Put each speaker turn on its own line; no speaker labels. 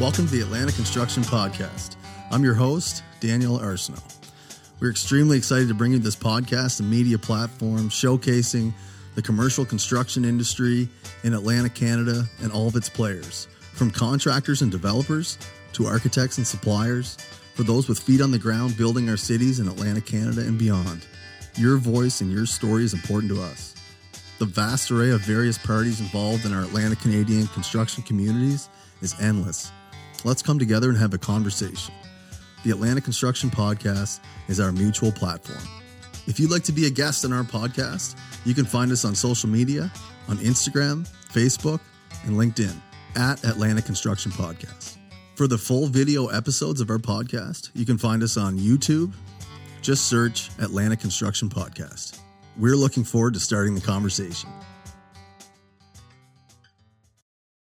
Welcome to the Atlantic Construction Podcast. I'm your host, Daniel Arsenault. We're extremely excited to bring you this podcast and media platform showcasing the commercial construction industry in Atlantic, Canada, and all of its players, from contractors and developers to architects and suppliers, for those with feet on the ground building our cities in Atlantic, Canada, and beyond. Your voice and your story is important to us. The vast array of various parties involved in our Atlantic Canadian construction communities is endless. Let's come together and have a conversation. The Atlantic Construction Podcast is our mutual platform. If you'd like to be a guest on our podcast, you can find us on social media on Instagram, Facebook, and LinkedIn at Atlantic Construction Podcast. For the full video episodes of our podcast, you can find us on YouTube. Just search Atlantic Construction Podcast. We're looking forward to starting the conversation.